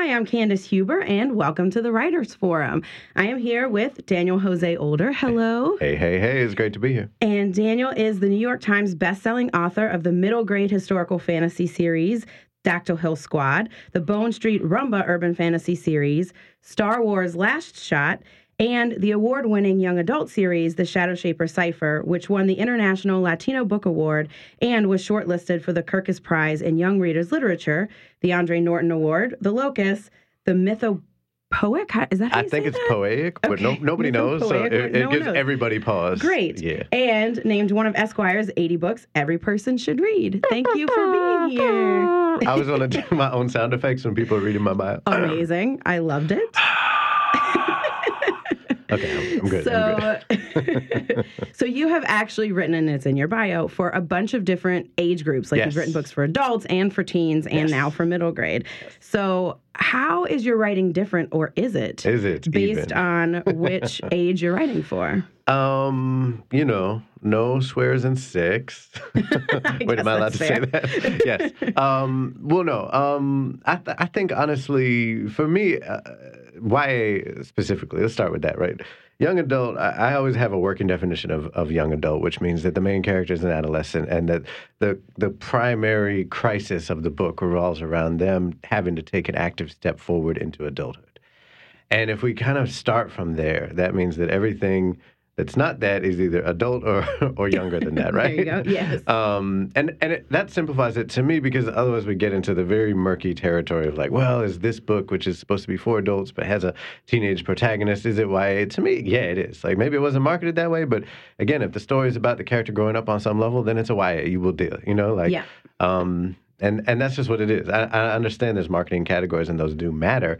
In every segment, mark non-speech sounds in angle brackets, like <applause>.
Hi, I'm Candace Huber, and welcome to the Writers Forum. I am here with Daniel Jose Older. Hello. Hey, hey, hey, it's great to be here. And Daniel is the New York Times bestselling author of the middle grade historical fantasy series, Dactyl Hill Squad, the Bone Street Rumba urban fantasy series, Star Wars Last Shot, and the award winning young adult series, The Shadowshaper Cipher, which won the International Latino Book Award and was shortlisted for the Kirkus Prize in Young Readers Literature, the Andre Norton Award, the Locus, the Mytho Poet? Is that I think it's that? poetic, but no, nobody knows, so it, it no gives knows. everybody pause. Great. Yeah. And named one of Esquire's 80 books every person should read. Thank you for being here. I was going to do my own sound effects when people are reading my bio. Amazing. I loved it. <sighs> <laughs> Okay, I'm, good. So, I'm <laughs> good. so you have actually written, and it's in your bio, for a bunch of different age groups. Like yes. you've written books for adults and for teens, and yes. now for middle grade. So, how is your writing different, or is it? Is it based even? on which <laughs> age you're writing for? Um, you know, no swears in six. <laughs> <laughs> Wait, am I allowed to fair. say that? <laughs> yes. Um, well, no. Um, I, th- I think honestly, for me, uh, YA specifically, let's start with that, right? Young adult, I, I, always have a working definition of, of young adult, which means that the main character is an adolescent and that the, the primary crisis of the book revolves around them having to take an active step forward into adulthood. And if we kind of start from there, that means that everything that's not that is either adult or <laughs> or younger than that, right? <laughs> there you go. Yes. Um, and and it, that simplifies it to me because otherwise we get into the very murky territory of like, well, is this book which is supposed to be for adults but has a teenage protagonist? Is it YA? To me, yeah, it is. Like maybe it wasn't marketed that way, but again, if the story is about the character growing up on some level, then it's a YA. You will deal. You know, like yeah. Um, and and that's just what it is. I, I understand there's marketing categories and those do matter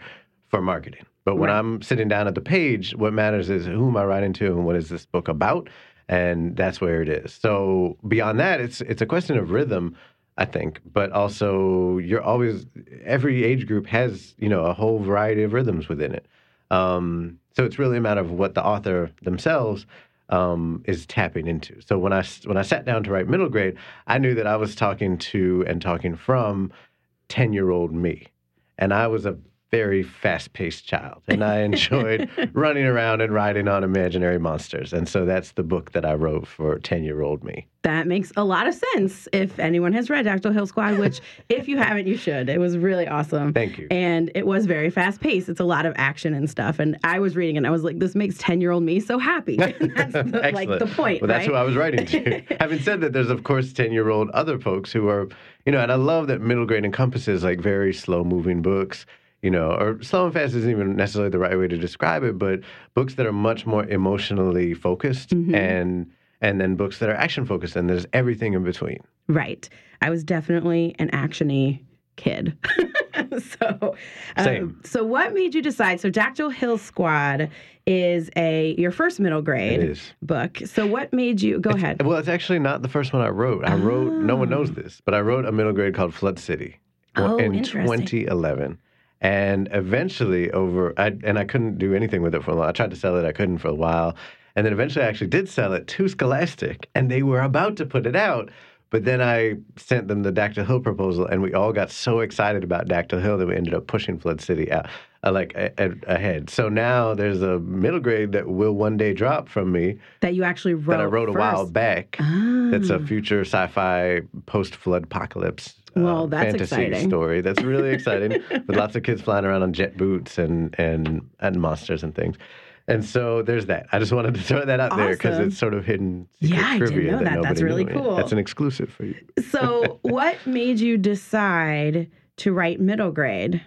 for marketing. But when right. I'm sitting down at the page, what matters is who am I writing to and what is this book about? And that's where it is. So beyond that, it's it's a question of rhythm, I think, but also you're always every age group has you know a whole variety of rhythms within it. Um, so it's really a matter of what the author themselves um, is tapping into. So when I when I sat down to write middle grade, I knew that I was talking to and talking from ten year old me, and I was a very fast paced child. And I enjoyed <laughs> running around and riding on imaginary monsters. And so that's the book that I wrote for 10 year old me. That makes a lot of sense if anyone has read Dactyl Hill Squad, which if you haven't, you should. It was really awesome. Thank you. And it was very fast paced. It's a lot of action and stuff. And I was reading it and I was like, this makes 10 year old me so happy. And <laughs> that's the, like the point. Well, that's right? who I was writing to. <laughs> Having said that, there's of course 10 year old other folks who are, you know, and I love that middle grade encompasses like very slow moving books you know, or slow and fast isn't even necessarily the right way to describe it, but books that are much more emotionally focused mm-hmm. and and then books that are action focused and there's everything in between. Right. I was definitely an actiony kid. <laughs> so um, so what made you decide so Dactyl Hill Squad is a your first middle grade book. So what made you go it's, ahead? Well, it's actually not the first one I wrote. I oh. wrote no one knows oh. this, but I wrote a middle grade called Flood City oh, in 2011 and eventually over I, and i couldn't do anything with it for a while. I tried to sell it i couldn't for a while. And then eventually i actually did sell it to scholastic and they were about to put it out. But then i sent them the dactyl hill proposal and we all got so excited about dactyl hill that we ended up pushing flood city out uh, like a, a, ahead. So now there's a middle grade that will one day drop from me that you actually wrote that i wrote first. a while back. Ah. that's a future sci-fi post-flood apocalypse well, um, that's fantasy exciting. story. That's really <laughs> exciting with lots of kids flying around on jet boots and and and monsters and things. And so there's that. I just wanted to throw that out awesome. there because it's sort of hidden yeah, trivia I didn't know that. that That's really cool. That's an exclusive for you. so, <laughs> what made you decide to write middle grade?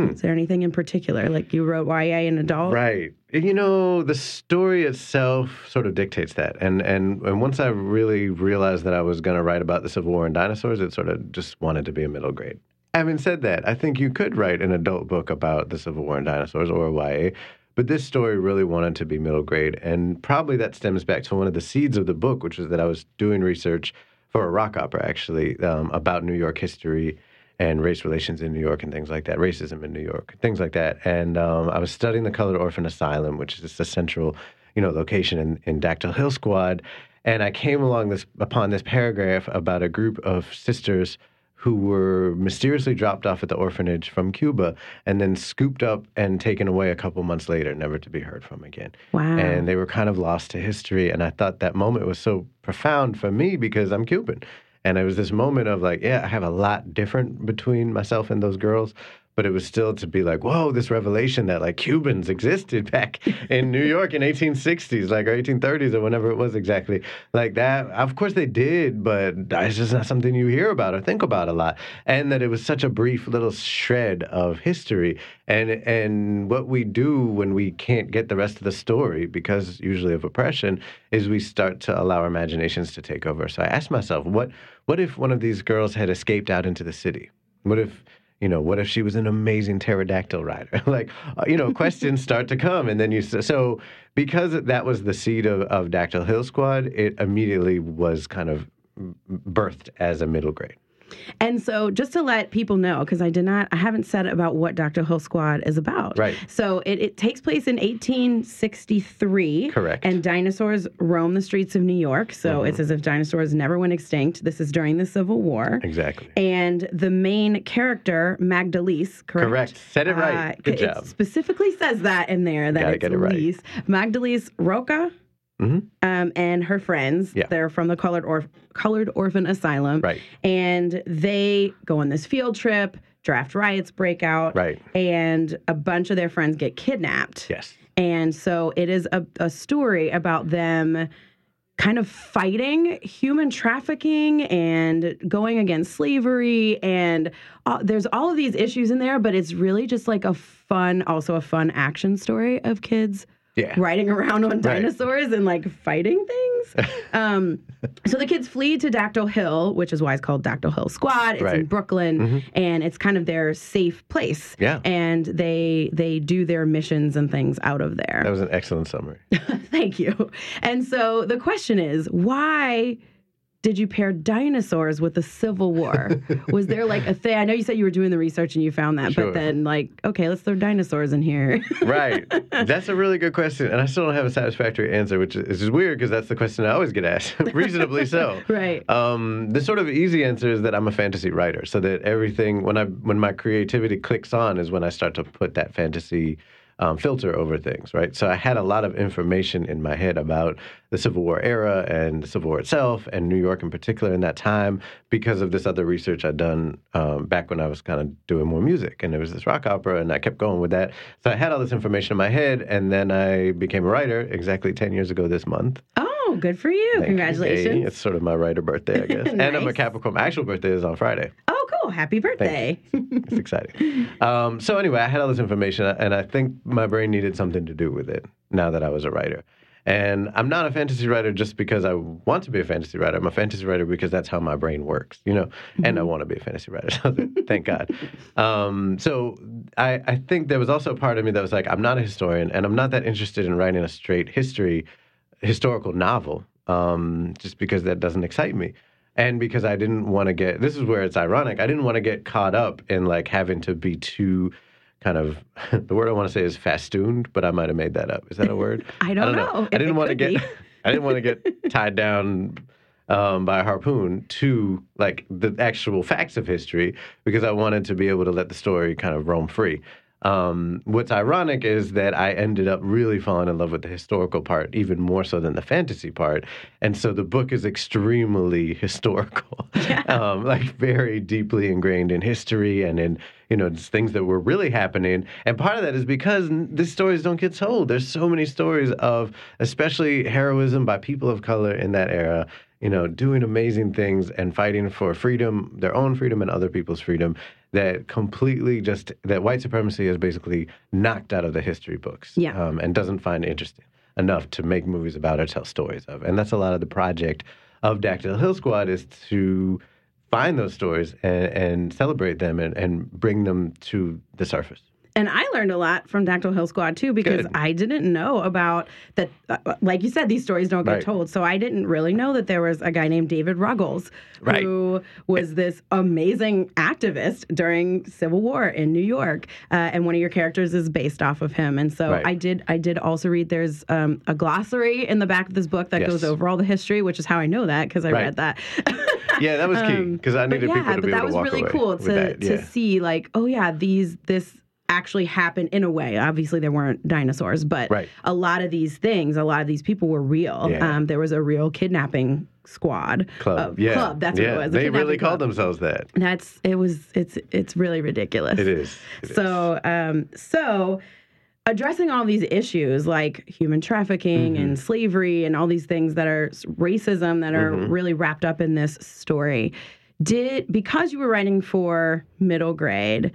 Hmm. Is there anything in particular? Like you wrote YA and adult? Right. You know, the story itself sort of dictates that. And and and once I really realized that I was going to write about the Civil War and dinosaurs, it sort of just wanted to be a middle grade. Having said that, I think you could write an adult book about the Civil War and dinosaurs or YA, but this story really wanted to be middle grade. And probably that stems back to one of the seeds of the book, which was that I was doing research for a rock opera, actually, um, about New York history and race relations in New York and things like that, racism in New York, things like that. And um, I was studying the Colored Orphan Asylum, which is the central, you know, location in, in Dactyl Hill Squad. And I came along this upon this paragraph about a group of sisters who were mysteriously dropped off at the orphanage from Cuba and then scooped up and taken away a couple months later, never to be heard from again. Wow. And they were kind of lost to history. And I thought that moment was so profound for me because I'm Cuban. And it was this moment of like, yeah, I have a lot different between myself and those girls, but it was still to be like, whoa, this revelation that like Cubans existed back <laughs> in New York in 1860s, like or 1830s or whenever it was exactly like that. Of course they did, but it's just not something you hear about or think about a lot. And that it was such a brief little shred of history. And and what we do when we can't get the rest of the story because usually of oppression is we start to allow our imaginations to take over. So I asked myself, what what if one of these girls had escaped out into the city? What if you know, what if she was an amazing pterodactyl rider? <laughs> like, uh, you know, questions <laughs> start to come, and then you so because that was the seed of, of Dactyl Hill Squad, it immediately was kind of birthed as a middle grade. And so, just to let people know, because I did not, I haven't said about what Dactyl Hill Squad is about. Right. So it, it takes place in 1863. Correct. And dinosaurs roam the streets of New York. So Mm-hmm. it's as if dinosaurs never went extinct. This is during the Civil War. Exactly. And the main character, Magdalys, correct? Correct. Said it right. Uh, Good it job. specifically says that in there that Gotta it's get it right. Magdalys Roca. Mhm. Um, and her friends, Yeah. they're from the Colored, Colored Orphan Asylum. Right. And they go on this field trip, draft riots break out, Right. and a bunch of their friends get kidnapped. Yes. And so it is a, a story about them kind of fighting human trafficking and going against slavery. And uh, there's all of these issues in there, but it's really just like a fun, also a fun action story of kids Yeah. riding around on dinosaurs and like fighting things. <laughs> um, so the kids flee to Dactyl Hill, which is why it's called Dactyl Hill Squad. It's in Right. Brooklyn, and it's kind of their safe place. Yeah. and they they do their missions and things out of there. That was an excellent summary. <laughs> Thank you. And so the question is, why did you pair dinosaurs with the Civil War? <laughs> Was there like a thing? I know you said you were doing the research and you found that, Sure. but then like, okay, let's throw dinosaurs in here. <laughs> right. That's a really good question. And I still don't have a satisfactory answer, which is, is weird because that's the question I always get asked, <laughs> reasonably so. right. Um, the sort of easy answer is that I'm a fantasy writer, so that everything when I when my creativity clicks on is when I start to put that fantasy um, filter over things, right? So I had a lot of information in my head about the Civil War era and the Civil War itself, and New York in particular in that time, because of this other research I'd done um, back when I was kind of doing more music, and there was this rock opera, and I kept going with that. So I had all this information in my head, and then I became a writer exactly ten years ago this month. oh, good for you. Thank. Congratulations. Hey, it's sort of my writer birthday, I guess. <laughs> And I'm a Capricorn. My actual birthday is on Friday. oh. Happy birthday. It's <laughs> exciting. Um, so anyway, I had all this information, and I think my brain needed something to do with it now that I was a writer. And I'm not a fantasy writer just because I want to be a fantasy writer. I'm a fantasy writer because that's how my brain works, you know. And I want to be a fantasy writer, <laughs> so thank God. Um, so I, I think there was also a part of me that was like, I'm not a historian, and I'm not that interested in writing a straight history historical novel, um, just because that doesn't excite me. And because I didn't want to get this is where it's ironic. I didn't want to get caught up in like having to be too kind of <laughs> the word I want to say is festooned, but I might have made that up. Is that a word? <laughs> I don't know. I didn't want to get. <laughs> I didn't want to get tied down um, by a harpoon to like the actual facts of history because I wanted to be able to let the story kind of roam free. Um, what's ironic is that I ended up really falling in love with the historical part even more so than the fantasy part, and so the book is extremely <laughs> historical, um, like very deeply ingrained in history and in you know just things that were really happening. And part of that is because these stories don't get told. There's so many stories of especially heroism by people of color in that era you know, doing amazing things and fighting for freedom, their own freedom and other people's freedom, that completely just, that white supremacy is basically knocked out of the history books Yeah. um, and doesn't find interesting enough to make movies about or tell stories of. And that's a lot of the project of Dactyl Hill Squad is to find those stories and, and celebrate them and, and bring them to the surface. And I learned a lot from Dactyl Hill Squad too because Good. I didn't know about that. Uh, like you said, these stories don't get Right. told, so I didn't really know that there was a guy named David Ruggles Right. who was this amazing activist during Civil War in New York, uh, and one of your characters is based off of him. And so Right. I did. I did also read. There's um, a glossary in the back of this book that Yes. goes over all the history, which is how I know that because I read that. <laughs> Yeah, that was key Um, because I but needed yeah, people to but be that able was to walk really away cool with to that. to Yeah. see like, oh yeah, these this actually happened in a way. Obviously, there weren't dinosaurs, but Right. a lot of these things, a lot of these people were real. Yeah. Um, there was a real kidnapping squad club. uh, yeah, club. That's yeah. what it was. They really kidnapping called themselves that. That's it was it's it's really ridiculous. It is. It is. So, um, so addressing all these issues like human trafficking Mm-hmm. and slavery and all these things that are racism that are Mm-hmm. really wrapped up in this story, did because you were writing for middle grade,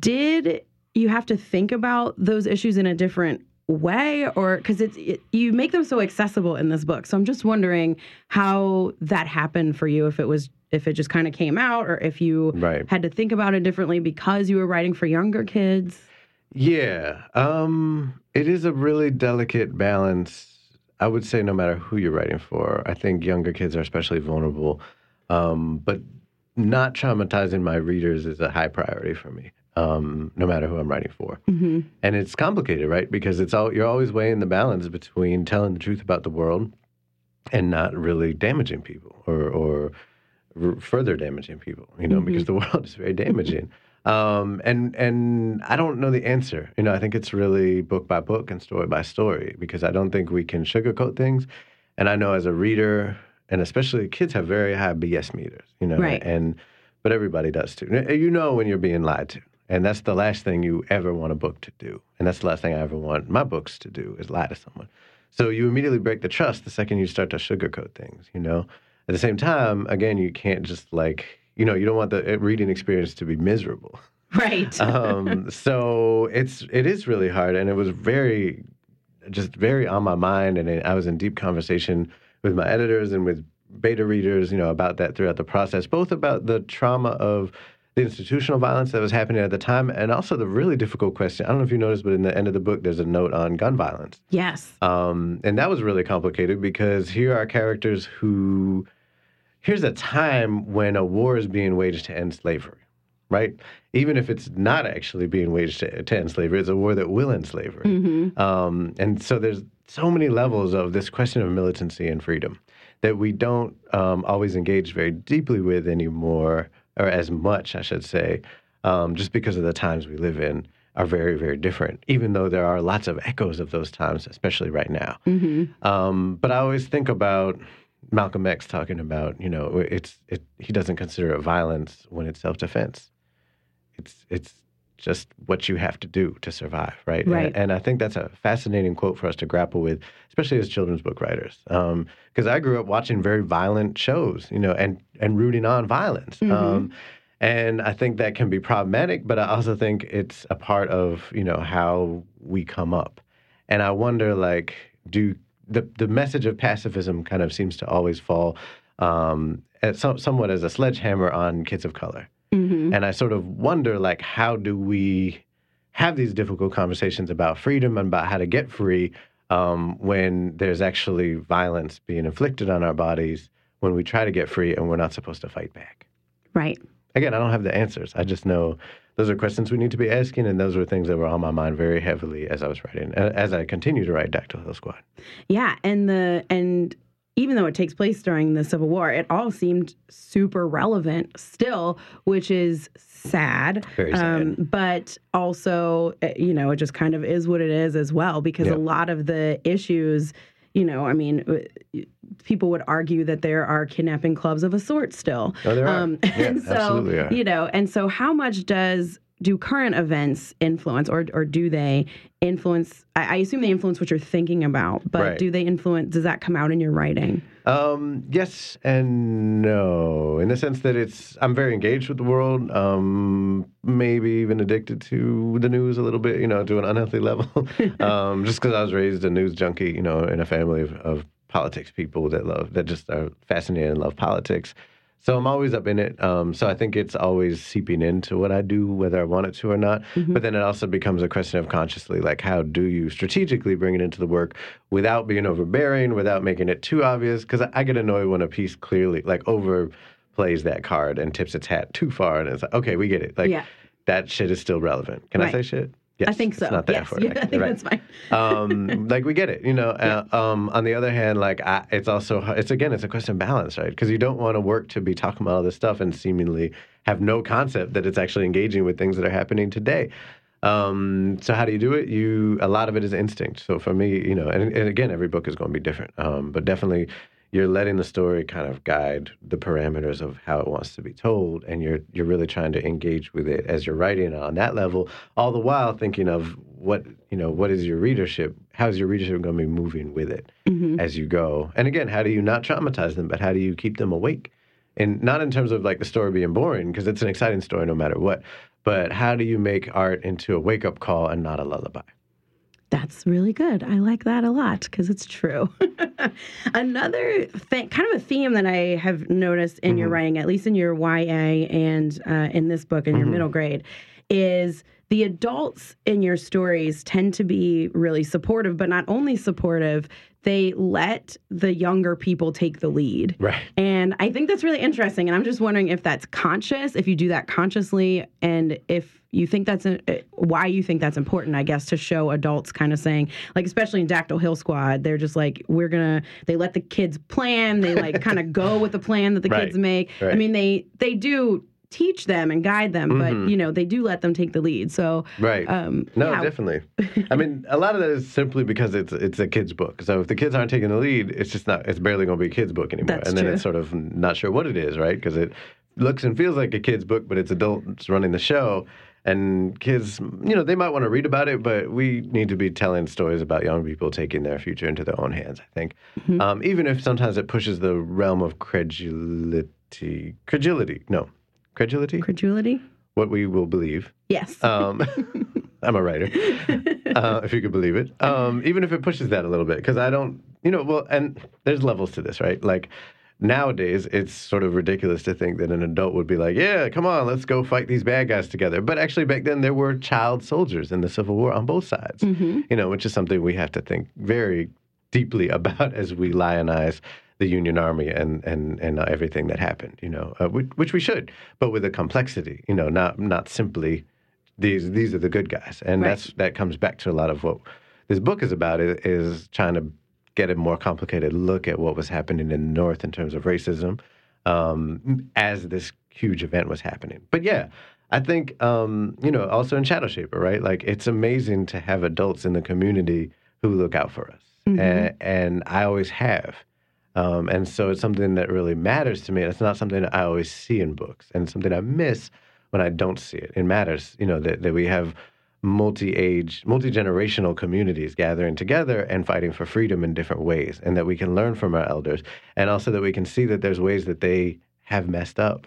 did you have to think about those issues in a different way or because it's it, you make them so accessible in this book so i'm just wondering how that happened for you if it was if it just kind of came out or if you Right. had to think about it differently because you were writing for younger kids. Yeah, um, it is a really delicate balance. I would say no matter who you're writing for, I think younger kids are especially vulnerable. Um, but not traumatizing my readers is a high priority for me, um, no matter who I'm writing for. Mm-hmm. And it's complicated, right? Because it's all you're always weighing the balance between telling the truth about the world and not really damaging people or or further damaging people. You know, because the <laughs> world is very damaging. Um, and and I don't know the answer. You know, I think it's really book by book and story by story because I don't think we can sugarcoat things. And I know as a reader, and especially kids have very high BS meters. You know, Right. and but everybody does too. You know when you're being lied to. And that's the last thing you ever want a book to do. And that's the last thing I ever want my books to do is lie to someone. So you immediately break the trust the second you start to sugarcoat things, you know? At the same time, again, you can't just like, you know, you don't want the uh, reading experience to be miserable. <laughs> Right. <laughs> um, so it's it is really hard, and it was very, just very on my mind, and I was in deep conversation with my editors and with beta readers, you know, about that throughout the process, both about the trauma of the institutional violence that was happening at the time, and also the really difficult question. I don't know if you noticed, but in the end of the book, there's a note on gun violence. yes. Um, and that was really complicated because here are characters who, here's a time when a war is being waged to end slavery, right? Even if it's not actually being waged to, to end slavery, it's a war that will end slavery. Mm-hmm. Um, and so there's so many levels of this question of militancy and freedom that we don't um, always engage very deeply with anymore, or as much, I should say, um, just because of the times we live in are very, very different, even though there are lots of echoes of those times, especially right now. Mm-hmm. Um, but I always think about Malcolm X talking about, you know, it's it, he doesn't consider it violence when it's self-defense. It's it's just what you have to do to survive, right? Right. And, and I think that's a fascinating quote for us to grapple with, especially as children's book writers, because I grew up watching very violent shows, you know, and and rooting on violence. Mhm. Um, and I think that can be problematic, but I also think it's a part of you know how we come up. And I wonder, like, do the the message of pacifism kind of seems to always fall um, some, somewhat as a sledgehammer on kids of color. Mm-hmm. And I sort of wonder, like, how do we have these difficult conversations about freedom and about how to get free um, when there's actually violence being inflicted on our bodies when we try to get free and we're not supposed to fight back? Right. Again, I don't have the answers. I just know those are questions we need to be asking, and those were things that were on my mind very heavily as I was writing, a- as I continue to write Dactyl Hill Squad. Yeah, and the and even though it takes place during the Civil War, it all seemed super relevant still, which is sad. Very sad. Um, but also, uh, you know, it just kind of is what it is as well, because Yeah. a lot of the issues, you know, I mean, people would argue that there are kidnapping clubs of a sort still. Oh, there are. Um, <laughs> Yeah, and so, absolutely are. you know, and so how much does do current events influence, or or do they influence? I, I assume they influence what you're thinking about, but Right. do they influence? Does that come out in your writing? Um, yes and no, in the sense that it's I'm very engaged with the world. Um, maybe even addicted to the news a little bit, you know, to an unhealthy level. <laughs> um, just because I was raised a news junkie, you know, in a family of, of politics people that love that just are fascinated and love politics. So I'm always up in it. Um, so I think it's always seeping into what I do, whether I want it to or not. Mm-hmm. But then it also becomes a question of consciously, like how do you strategically bring it into the work without being overbearing, without making it too obvious? Because I, I get annoyed when a piece clearly like overplays that card and tips its hat too far, and it's like, okay, we get it. Like Yeah. that shit is still relevant. Can I say shit? Yes, I think it's so. not the yes, <laughs> yeah, I think right that's fine. um, <laughs> like we get it, you know. Uh, um, on the other hand, like I, it's also it's again it's a question of balance, right? Because you don't want to work to be talking about all this stuff and seemingly have no concept that it's actually engaging with things that are happening today. Um, so how do you do it? You a lot of it is instinct. So for me, you know, and, and again, every book is going to be different. Um, but definitely, you're letting the story kind of guide the parameters of how it wants to be told, and you're you're really trying to engage with it as you're writing on that level, all the while thinking of what you know, what is your readership? How's your readership going to be moving with it mm-hmm. as you go? And again, how do you not traumatize them, but how do you keep them awake? And not in terms of like the story being boring, because it's an exciting story no matter what. But how do you make art into a wake up call and not a lullaby? That's really good. I like that a lot because it's true. <laughs> Another thing, kind of a theme that I have noticed in your writing, at least in your YA and uh, in this book in your middle grade, is the adults in your stories tend to be really supportive, but not only supportive, they let the younger people take the lead. Right. And I think that's really interesting. And I'm just wondering if that's conscious, if you do that consciously, and if you think that's a, eh, why you think that's important, I guess, to show adults kind of saying, like, especially in Dactyl Hill Squad, they're just like, we're gonna, they let the kids plan, they like kind of <laughs> go with the plan that the Right. kids make. I mean, they they do teach them and guide them, Mhm. but you know, they do let them take the lead. So, Right. um, No, yeah. definitely. <laughs> I mean, a lot of that is simply because it's it's a kid's book. So if the kids aren't taking the lead, it's just not. It's barely going to be a kid's book anymore. That's and then true. it's sort of not sure what it is, right? Because it looks and feels like a kid's book, but it's adults running the show. And kids, you know, they might want to read about it, but we need to be telling stories about young people taking their future into their own hands. I think, Mm-hmm. um, even if sometimes it pushes the realm of credulity, credulity, no, credulity, Credulity? what we will believe. Yes. Um, <laughs> I'm a writer, uh, if you could believe it. Um, even if it pushes that a little bit, because I don't, you know, well, and there's levels to this, right? Like nowadays, it's sort of ridiculous to think that an adult would be like, yeah, come on, let's go fight these bad guys together. But actually, back then, there were child soldiers in the Civil War on both sides, you know, which is something we have to think very deeply about as we lionize the Union Army and and and everything that happened, you know, uh, which, which we should, but with a complexity, you know, not not simply these these are the good guys, and Right. that's that comes back to a lot of what this book is about is, is trying to get a more complicated look at what was happening in the North in terms of racism um, as this huge event was happening. But yeah. I think, um, you know, also in Shadow Shaper, right? Like, it's amazing to have adults in the community who look out for us. And, and I always have. Um, and so it's something that really matters to me. It's not something I always see in books, and something I miss when I don't see it. It matters, you know, that, that we have multi-age, multi-generational communities gathering together and fighting for freedom in different ways, and that we can learn from our elders, and also that we can see that there's ways that they have messed up.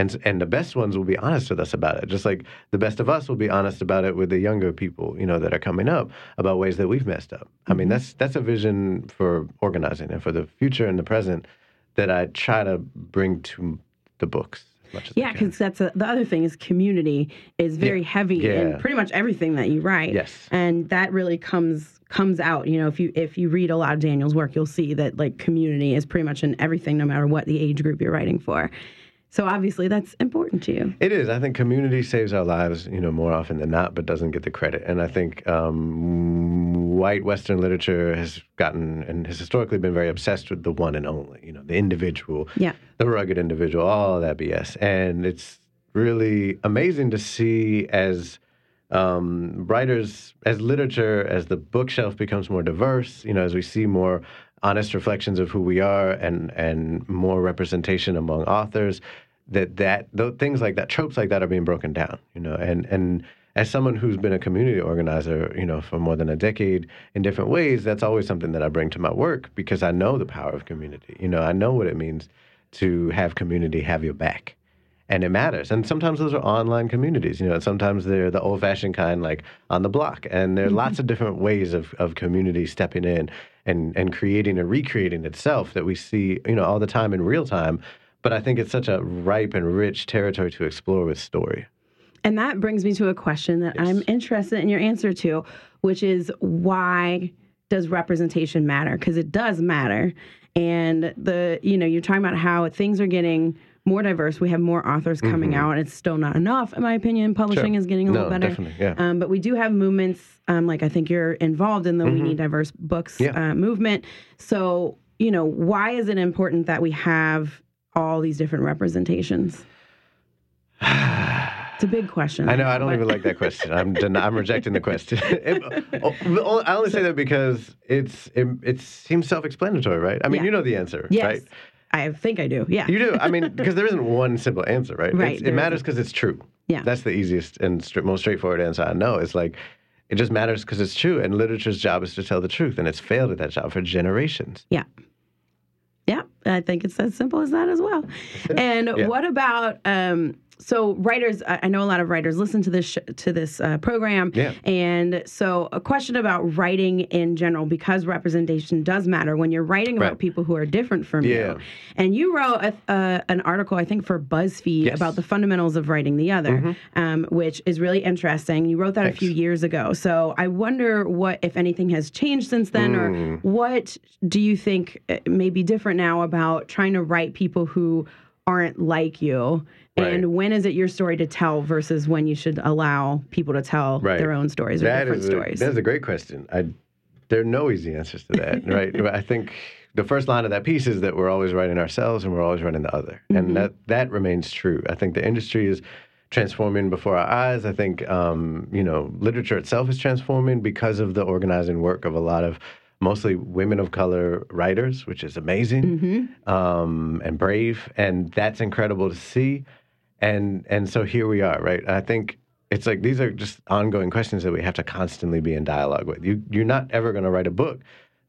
And, and the best ones will be honest with us about it, just like the best of us will be honest about it with the younger people, you know, that are coming up about ways that we've messed up. I mean, mm-hmm. that's that's a vision for organizing and for the future and the present that I try to bring to the books as much as I Yeah, because that's a, the other thing is community is very heavy in pretty much everything that you write. Yes. and that really comes comes out. You know, if you if you read a lot of Daniel's work, you'll see that like community is pretty much in everything, no matter what the age group you're writing for. So obviously, that's important to you. It is. I think community saves our lives, you know, more often than not, but doesn't get the credit. And I think um, white Western literature has gotten and has historically been very obsessed with the one and only, you know, the individual, Yeah. the rugged individual, all of that BS. And it's really amazing to see as um, writers, as literature, as the bookshelf becomes more diverse, you know, as we see more honest reflections of who we are and and more representation among authors, that that things like that, tropes like that, are being broken down, you know, and and as someone who's been a community organizer, you know, for more than a decade in different ways, that's always something that I bring to my work because I know the power of community. You know, I know what it means to have community have your back and it matters. And sometimes those are online communities, you know, sometimes they're the old fashioned kind, like on the block. And there are lots mm-hmm. of different ways of, of community stepping in and, and creating and recreating itself that we see, you know, all the time in real time. but I think it's such a ripe and rich territory to explore with story. And that brings me to a question that Yes. I'm interested in your answer to, which is why does representation matter? Because it does matter. And the, you know, you're talking about how things are getting more diverse. We have more authors coming out. It's still not enough, in my opinion. Publishing Mm-hmm. Sure. is getting a No, little better. definitely, yeah. Um, but we do have movements, um, like I think you're involved in the We Need Diverse Books Mm-hmm. Yeah. uh, movement. So, you know, why is it important that we have all these different representations? <sighs> It's a big question. I know. I don't but- even like that question. I'm den- I'm rejecting the question. <laughs> It- oh, I only say that because it's it, it seems self-explanatory, right? I mean, you know the answer, Yes. right? I think I do. Yeah. You do. I mean, <laughs> because there isn't one simple answer, right? Right, it matters because it's true. Yeah. That's the easiest and stra- most straightforward answer I know. It's like it just matters because it's true, and literature's job is to tell the truth, and it's failed at that job for generations. Yeah. Yeah, I think it's as simple as that as well. And Yeah. what about um so writers I know a lot of writers listen to this sh- to this uh, program Yeah. and so a question about writing in general because representation does matter when you're writing about Right. people who are different from Yeah. you. And you wrote a, uh, an article I think for BuzzFeed Yes. about the fundamentals of writing the other Mm-hmm. um, which is really interesting. You wrote that a few years ago. So I wonder what if anything has changed since then or Mm. what do you think uh, may be different now about trying to write people who aren't like you? And when is it your story to tell versus when you should allow people to tell Right. their own stories or That different is a, stories? That's a great question. I, there are no easy answers to that, <laughs> right? I think the first line of that piece is that we're always writing ourselves and we're always writing the other, Mm-hmm. and that that remains true. I think the industry is transforming before our eyes. I think um, you know literature itself is transforming because of the organizing work of a lot of mostly women of color writers, which is amazing Mm-hmm. um, and brave, and that's incredible to see. And and so here we are, right? I think it's like these are just ongoing questions that we have to constantly be in dialogue with. You you're not ever going to write a book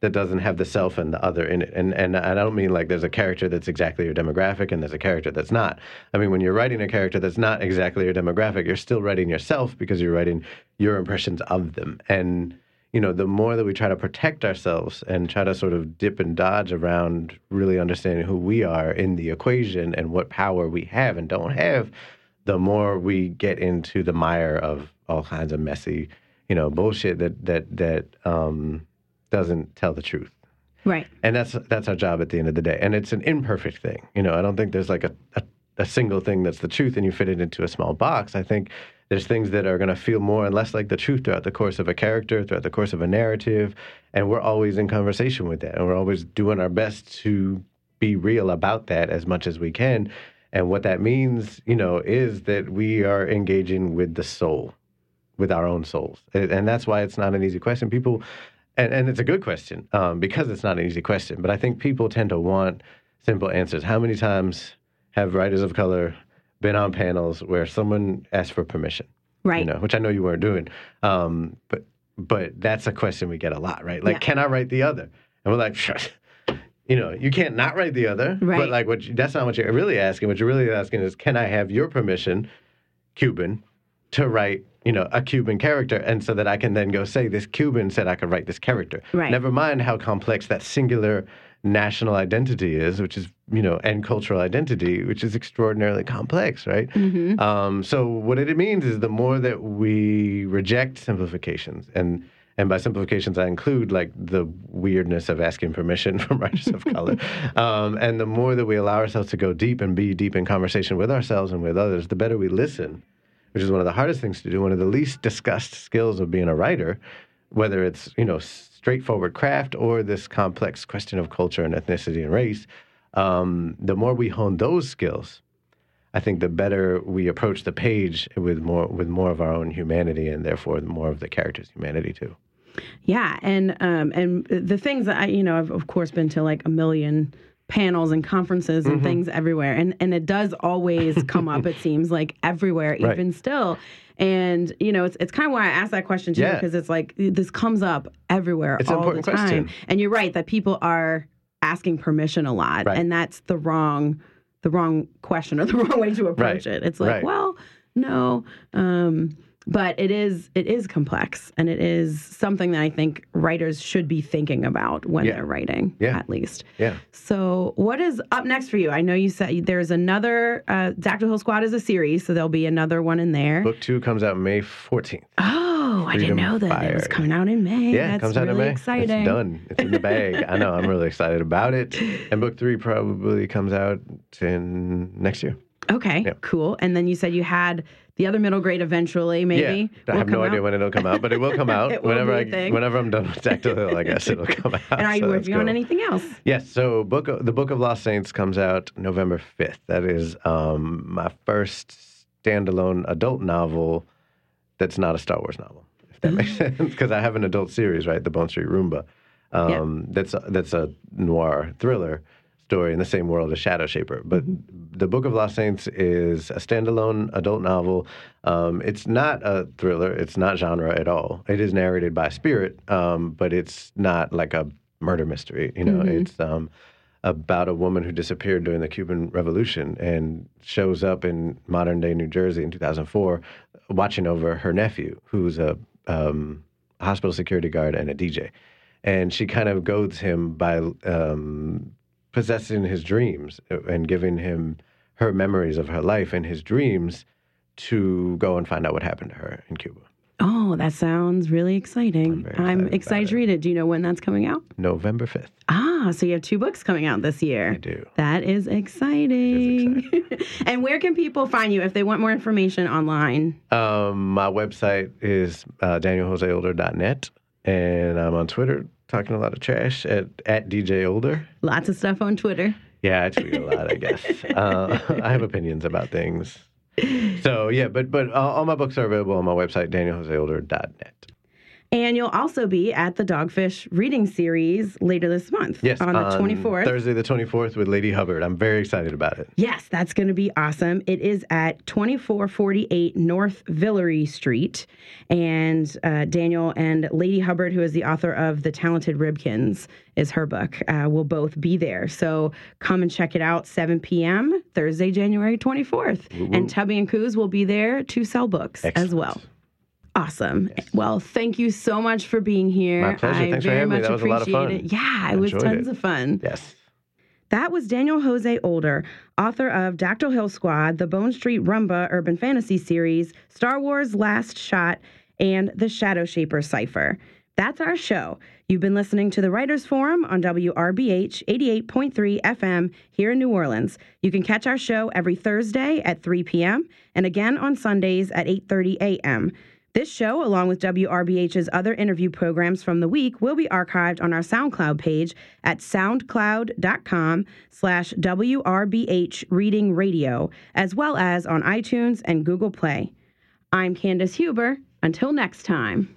that doesn't have the self and the other in it. And and I don't mean like there's a character that's exactly your demographic and there's a character that's not. I mean when you're writing a character that's not exactly your demographic, you're still writing yourself because you're writing your impressions of them. And you know, the more that we try to protect ourselves and try to sort of dip and dodge around really understanding who we are in the equation and what power we have and don't have, the more we get into the mire of all kinds of messy, you know, bullshit that that that um, doesn't tell the truth. right. And that's that's our job at the end of the day. And it's an imperfect thing. You know, I don't think there's like a, a, a single thing that's the truth and you fit it into a small box. I think there's things that are going to feel more and less like the truth throughout the course of a character, throughout the course of a narrative. And we're always in conversation with that. And we're always doing our best to be real about that as much as we can. And what that means, you know, is that we are engaging with the soul, with our own souls. And that's why it's not an easy question. People, and, and it's a good question um, because it's not an easy question. But I think people tend to want simple answers. How many times have writers of color been on panels where someone asked for permission? Right. You know, which I know you weren't doing. Um, but but that's a question we get a lot, right? Like, Yeah. can I write the other? And we're like, you know, you can't not write the other. Right. But like, what you, that's not what you're really asking. What you're really asking is, can I have your permission, Cuban, to write, you know, a Cuban character, and so that I can then go say this Cuban said I could write this character. Right. Never mind how complex that singular national identity is, which is, you know, and cultural identity, which is extraordinarily complex, right? Mm-hmm. Um, so what it means is the more that we reject simplifications, and and by simplifications I include like the weirdness of asking permission <laughs> from writers of color, <laughs> um, and the more that we allow ourselves to go deep and be deep in conversation with ourselves and with others, the better we listen, which is one of the hardest things to do, one of the least discussed skills of being a writer, whether it's you know straightforward craft or this complex question of culture and ethnicity and race. Um, the more we hone those skills, I think the better we approach the page with more with more of our own humanity and therefore more of the character's humanity too. Yeah, and um, and the things that I, you know, I've of course been to like a million panels and conferences Mm-hmm. and things everywhere, and and it does always <laughs> come up. It seems like everywhere, Right. even still. And you know, it's it's kind of why I asked that question too, Yeah. because it's like this comes up everywhere It's all the time. question. And you're right that people are asking permission a lot, Right. and that's the wrong the wrong question or the <laughs> wrong way to approach Right. it. It's like, well, no. Um, but it is it is complex and it is something that I think writers should be thinking about when Yeah. they're writing, Yeah. at least. Yeah. So, what is up next for you? I know you said there's another uh, Dactyl Hill Squad is a series, so there'll be another one in there. Book two comes out May 14th. oh, I didn't know that it was coming out in May. Yeah, That's it comes out really in May. exciting. It's done. It's in the bag. I know. I'm really excited about it. And book three probably comes out in next year. Okay, Yeah. cool. And then you said you had the other middle grade eventually, maybe. yeah, I have no come idea when it'll come out, but it will come <laughs> out will whenever I thing. whenever I'm done with Dactyl Hill. I guess it'll come out. And are you so working on anything else? Yes. So book of, the Book of Lost Saints comes out November 5th. That is um, my first standalone adult novel that's not a Star Wars novel. If that makes <gasps> sense, because I have an adult series, right? The Bone Street Rumba. Um, That's a, that's a noir thriller story in the same world as Shadow Shaper. But the Book of Lost Saints is a standalone adult novel. Um, it's not a thriller. It's not genre at all. It is narrated by spirit, um, but it's not like a murder mystery. You know, it's um, about a woman who disappeared during the Cuban Revolution and shows up in modern day New Jersey in 2004, watching over her nephew, who's a um, hospital security guard and a DJ. And she kind of goads him by um, possessing his dreams and giving him her memories of her life and his dreams to go and find out what happened to her in Cuba. Oh, that sounds really exciting. I'm I'm excited to read it. Do you know when that's coming out? November 5th. Ah, so you have two books coming out this year. I do. That is exciting. <laughs> and where can people find you if they want more information online? Um, my website is uh, danieljoseolder.net, and I'm on Twitter talking a lot of trash at, at DJ Older. Lots of stuff on Twitter. Yeah, I tweet a lot, I guess. <laughs> Uh, <laughs> I have opinions about things. So, yeah, but but all, all my books are available on my website, danieljoseolder.net. And you'll also be at the Dogfish reading series later this month. Yes, On the 24th. Thursday the 24th with Ladee Hubbard. I'm very excited about it. Yes, that's going to be awesome. It is at 2448 North Villere Street. And uh, Daniel and Ladee Hubbard, who is the author of The Talented Ribkins, is her book, uh, will both be there. So come and check it out, 7 p.m., Thursday, January 24th. And Tubby and Coo's will be there to sell books as well. Awesome. Well, thank you so much for being here. My pleasure. I Thanks for very having me. much That was a lot of appreciate fun. it. Yeah, it was tons it. of fun. Yes. That was Daniel Jose Older, author of Dactyl Hill Squad, the Bone Street Rumba Urban Fantasy Series, Star Wars Last Shot, and the Shadow Shaper Cipher. That's our show. You've been listening to the Writers Forum on WRBH 88.3 FM here in New Orleans. You can catch our show every Thursday at 3 p.m. and again on Sundays at 8:30 a.m. This show, along with WRBH's other interview programs from the week, will be archived on our SoundCloud page at soundcloud.com slash WRBH Reading Radio, as well as on iTunes and Google Play. I'm Candace Huber. Until next time.